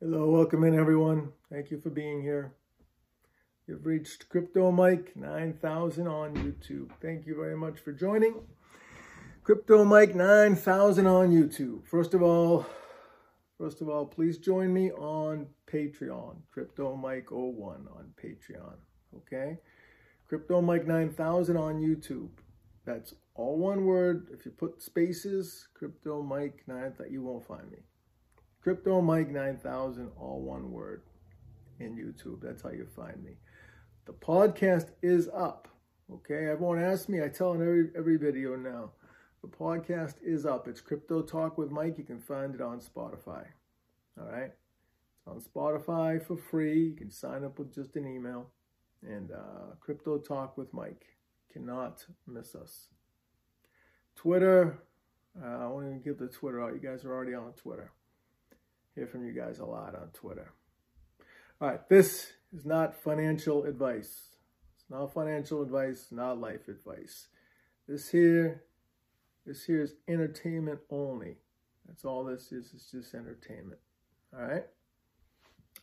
Hello, welcome in everyone. Thank you for being here. You've reached Crypto Mike 9000 on YouTube. Thank you very much for joining. Crypto Mike 9000 on YouTube. First of all, first of all, please join me on Patreon. Crypto Mike 01 on Patreon. Okay? Crypto Mike 9000 on YouTube. That's all one word. If you put spaces, Crypto Mike 9000, you won't find me. Crypto Mike 9000, all one word in YouTube. That's how you find me. The podcast is up. Okay, everyone asks me, I tell in every every video now. The podcast is up. It's Crypto Talk with Mike. You can find it on Spotify. All right, it's on Spotify for free. You can sign up with just an email. And uh, Crypto Talk with Mike. Cannot miss us. Twitter. Uh, I won't even give the Twitter out. You guys are already on Twitter hear from you guys a lot on Twitter. All right, this is not financial advice. It's not financial advice, not life advice. This here, this here is entertainment only. That's all this is, it's just entertainment. All right?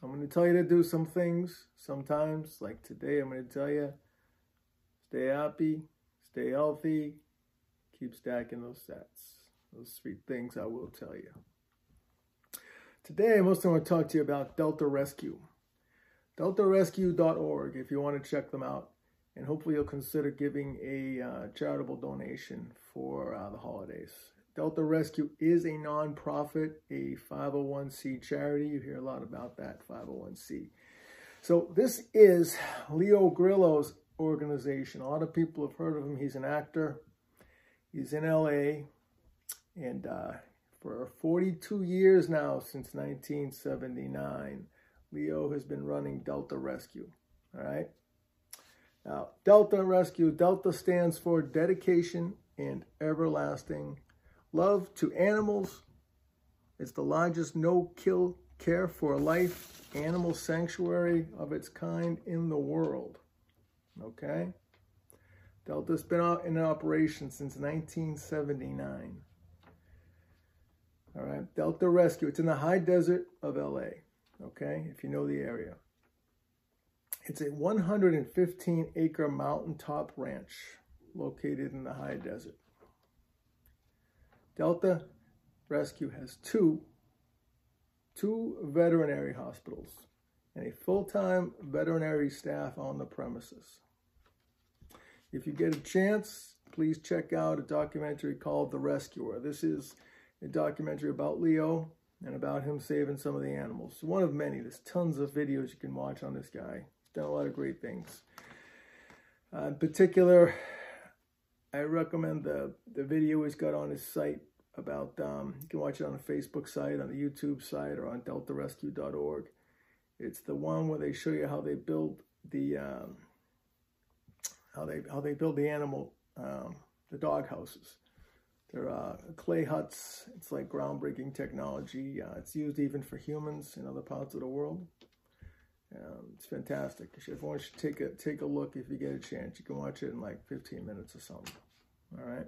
I'm going to tell you to do some things sometimes, like today, I'm going to tell you stay happy, stay healthy, keep stacking those sets. Those three things I will tell you. Today, I mostly want to talk to you about Delta Rescue. DeltaRescue.org if you want to check them out. And hopefully you'll consider giving a uh, charitable donation for uh, the holidays. Delta Rescue is a nonprofit, a 501c charity. You hear a lot about that, 501c. So this is Leo Grillo's organization. A lot of people have heard of him. He's an actor. He's in LA. And uh, for 42 years now, since 1979, Leo has been running Delta Rescue. All right. Now, Delta Rescue, Delta stands for dedication and everlasting love to animals. It's the largest no-kill care for life animal sanctuary of its kind in the world. Okay? Delta's been in operation since 1979. All right, Delta Rescue. It's in the high desert of LA, okay, if you know the area. It's a 115 acre mountaintop ranch located in the high desert. Delta Rescue has two, two veterinary hospitals and a full-time veterinary staff on the premises. If you get a chance, please check out a documentary called The Rescuer. This is a documentary about Leo and about him saving some of the animals. One of many. There's tons of videos you can watch on this guy. He's done a lot of great things. Uh, in particular, I recommend the, the video he's got on his site about, um, you can watch it on the Facebook site, on the YouTube site, or on deltarescue.org. It's the one where they show you how they build the, um, how they, how they build the animal, um, the dog houses. They're uh, clay huts. It's like groundbreaking technology. Uh, it's used even for humans in other parts of the world. Um, it's fantastic. Everyone should take a take a look if you get a chance. You can watch it in like 15 minutes or something. All right.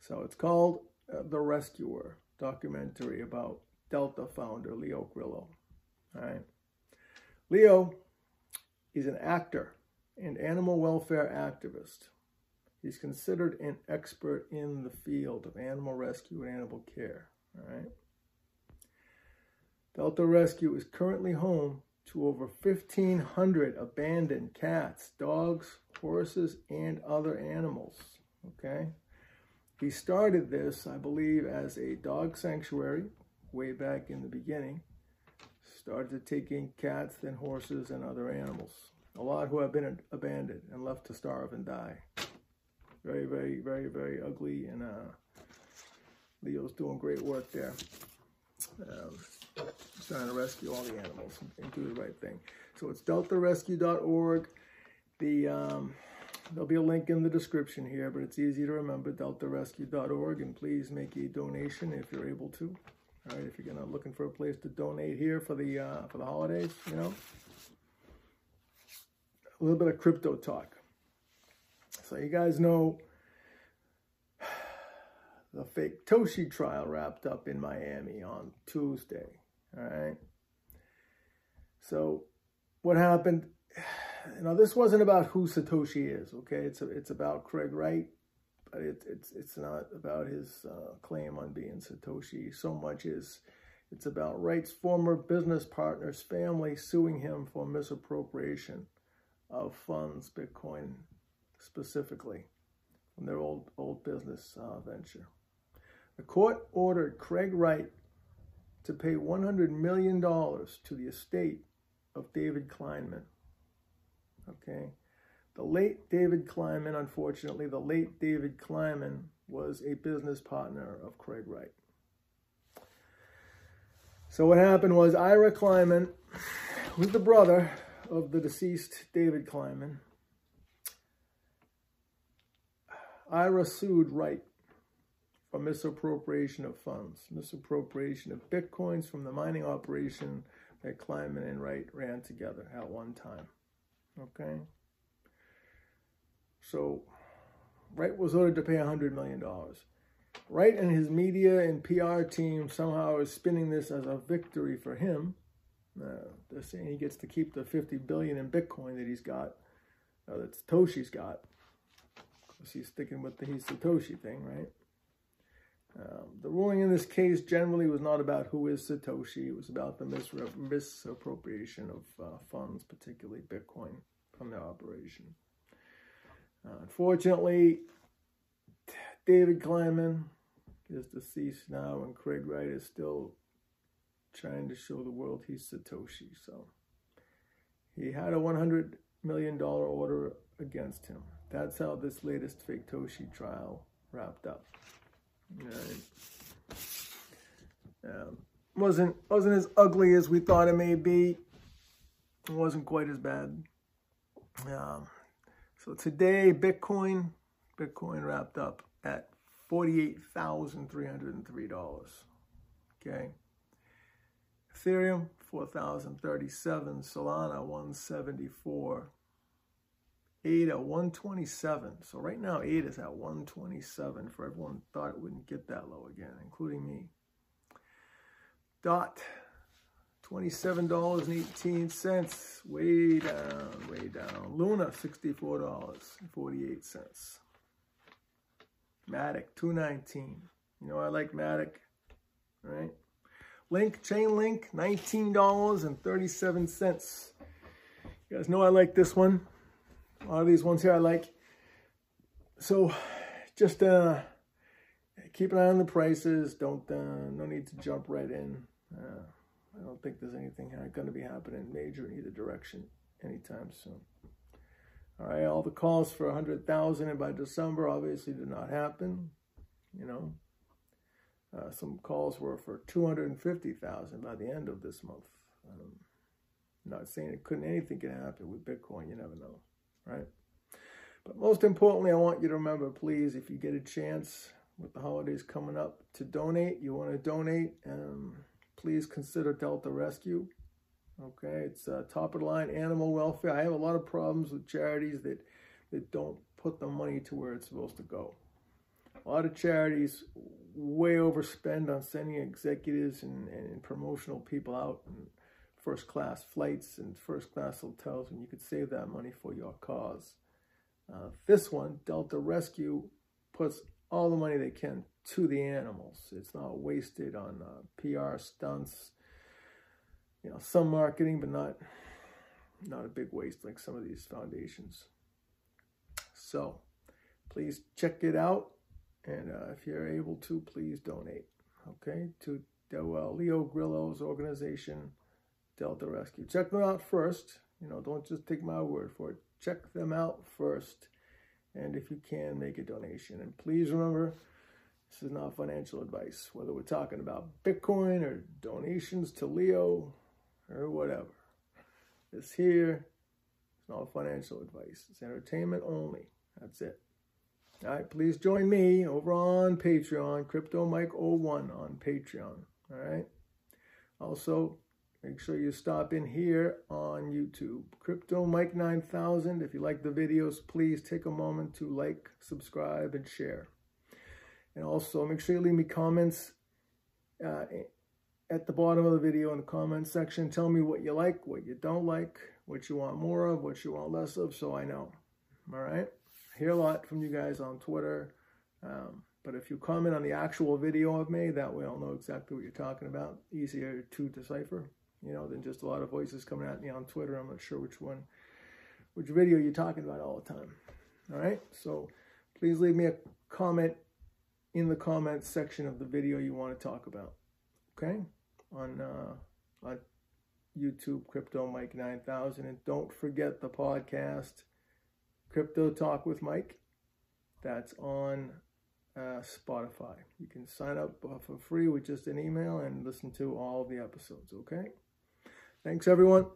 So it's called uh, The Rescuer documentary about Delta founder Leo Grillo. All right. Leo is an actor and animal welfare activist. He's considered an expert in the field of animal rescue and animal care. All right. Delta Rescue is currently home to over 1,500 abandoned cats, dogs, horses, and other animals. Okay. He started this, I believe, as a dog sanctuary way back in the beginning. Started taking cats, then horses, and other animals. A lot who have been abandoned and left to starve and die. Very, very, very, very ugly. And uh, Leo's doing great work there. Um, trying to rescue all the animals and do the right thing. So it's deltarescue.org. The um, There'll be a link in the description here, but it's easy to remember, deltarescue.org. And please make a donation if you're able to. All right, if you're gonna looking for a place to donate here for the uh, for the holidays, you know. A little bit of crypto talk. So you guys know the Faketoshi trial wrapped up in Miami on Tuesday. All right. So what happened? Know, this wasn't about who Satoshi is. Okay, it's a, it's about Craig Wright, but it, it's it's not about his uh, claim on being Satoshi so much as it's about Wright's former business partner's family suing him for misappropriation of funds, Bitcoin specifically, from their old old business uh, venture. The court ordered Craig Wright to pay $100 million to the estate of David Kleiman. Okay. The late David Kleiman, unfortunately, the late David Kleiman was a business partner of Craig Wright. So what happened was Ira Kleiman, who's the brother of the deceased David Kleiman, Ira sued Wright for misappropriation of funds, misappropriation of bitcoins from the mining operation that Kleiman and Wright ran together at one time. Okay? So, Wright was ordered to pay $100 million. Wright and his media and PR team somehow is spinning this as a victory for him. Uh, they're saying he gets to keep the 50 billion in Bitcoin that he's got, uh, that Satoshi's got. He's sticking with the Satoshi thing, right? Um, the ruling in this case generally was not about who is Satoshi. It was about the misappropriation of uh, funds, particularly Bitcoin, from the operation. Uh, unfortunately, David Kleiman is deceased now, and Craig Wright is still trying to show the world he's Satoshi. So he had a $100 million order against him. That's how this latest Faketoshi trial wrapped up. Right. Um, wasn't wasn't as ugly as we thought it may be. It wasn't quite as bad. Um, so today, Bitcoin, Bitcoin wrapped up at forty-eight thousand three hundred and three dollars. Okay. Ethereum four thousand thirty-seven. Solana one seventy-four. ADA 127. So right now ADA is at 127 for everyone thought it wouldn't get that low again, including me. Dot $27.18. Way down, way down. Luna $64.48. Matic 219. You know I like Matic, right? Link, Chainlink, $19.37. You guys know I like this one. A lot of these ones here I like. So just uh, keep an eye on the prices. Don't uh, no need to jump right in. Uh, I don't think there's anything going to be happening major in either direction anytime soon. All right, all the calls for 100,000 and by December obviously did not happen. You know, uh, some calls were for 250,000 by the end of this month. Um, not saying it couldn't anything can happen with Bitcoin. You never know right? But most importantly, I want you to remember, please, if you get a chance with the holidays coming up to donate, you want to donate, um, please consider Delta Rescue. Okay, it's uh, top of the line animal welfare. I have a lot of problems with charities that, that don't put the money to where it's supposed to go. A lot of charities way overspend on sending executives and, and promotional people out and first class flights and first class hotels when you could save that money for your cause. Uh, this one, Delta Rescue, puts all the money they can to the animals. It's not wasted on uh, PR stunts, you know, some marketing, but not not a big waste like some of these foundations. So please check it out. And uh, if you're able to, please donate, okay, to Leo Grillo's organization, Delta Rescue. Check them out first. You know, don't just take my word for it. Check them out first. And if you can, make a donation. And please remember, this is not financial advice, whether we're talking about Bitcoin or donations to Leo or whatever. This here is not financial advice. It's entertainment only. That's it. All right, please join me over on Patreon, Crypto Mike 01 on Patreon. All right. Also, Make sure you stop in here on YouTube. Crypto Mike 9000. If you like the videos, please take a moment to like, subscribe, and share. And also make sure you leave me comments uh, at the bottom of the video in the comments section. Tell me what you like, what you don't like, what you want more of, what you want less of, so I know. All right? I hear a lot from you guys on Twitter. Um, but if you comment on the actual video I've made, that way I'll know exactly what you're talking about. Easier to decipher, you know, than just a lot of voices coming at me on Twitter. I'm not sure which one, which video you're talking about all the time. All right? So please leave me a comment in the comments section of the video you want to talk about. Okay? On uh, on YouTube, Crypto Mike 9000. And don't forget the podcast, Crypto Talk with Mike. That's on uh, Spotify. You can sign up for free with just an email and listen to all the episodes, okay? Thanks, everyone.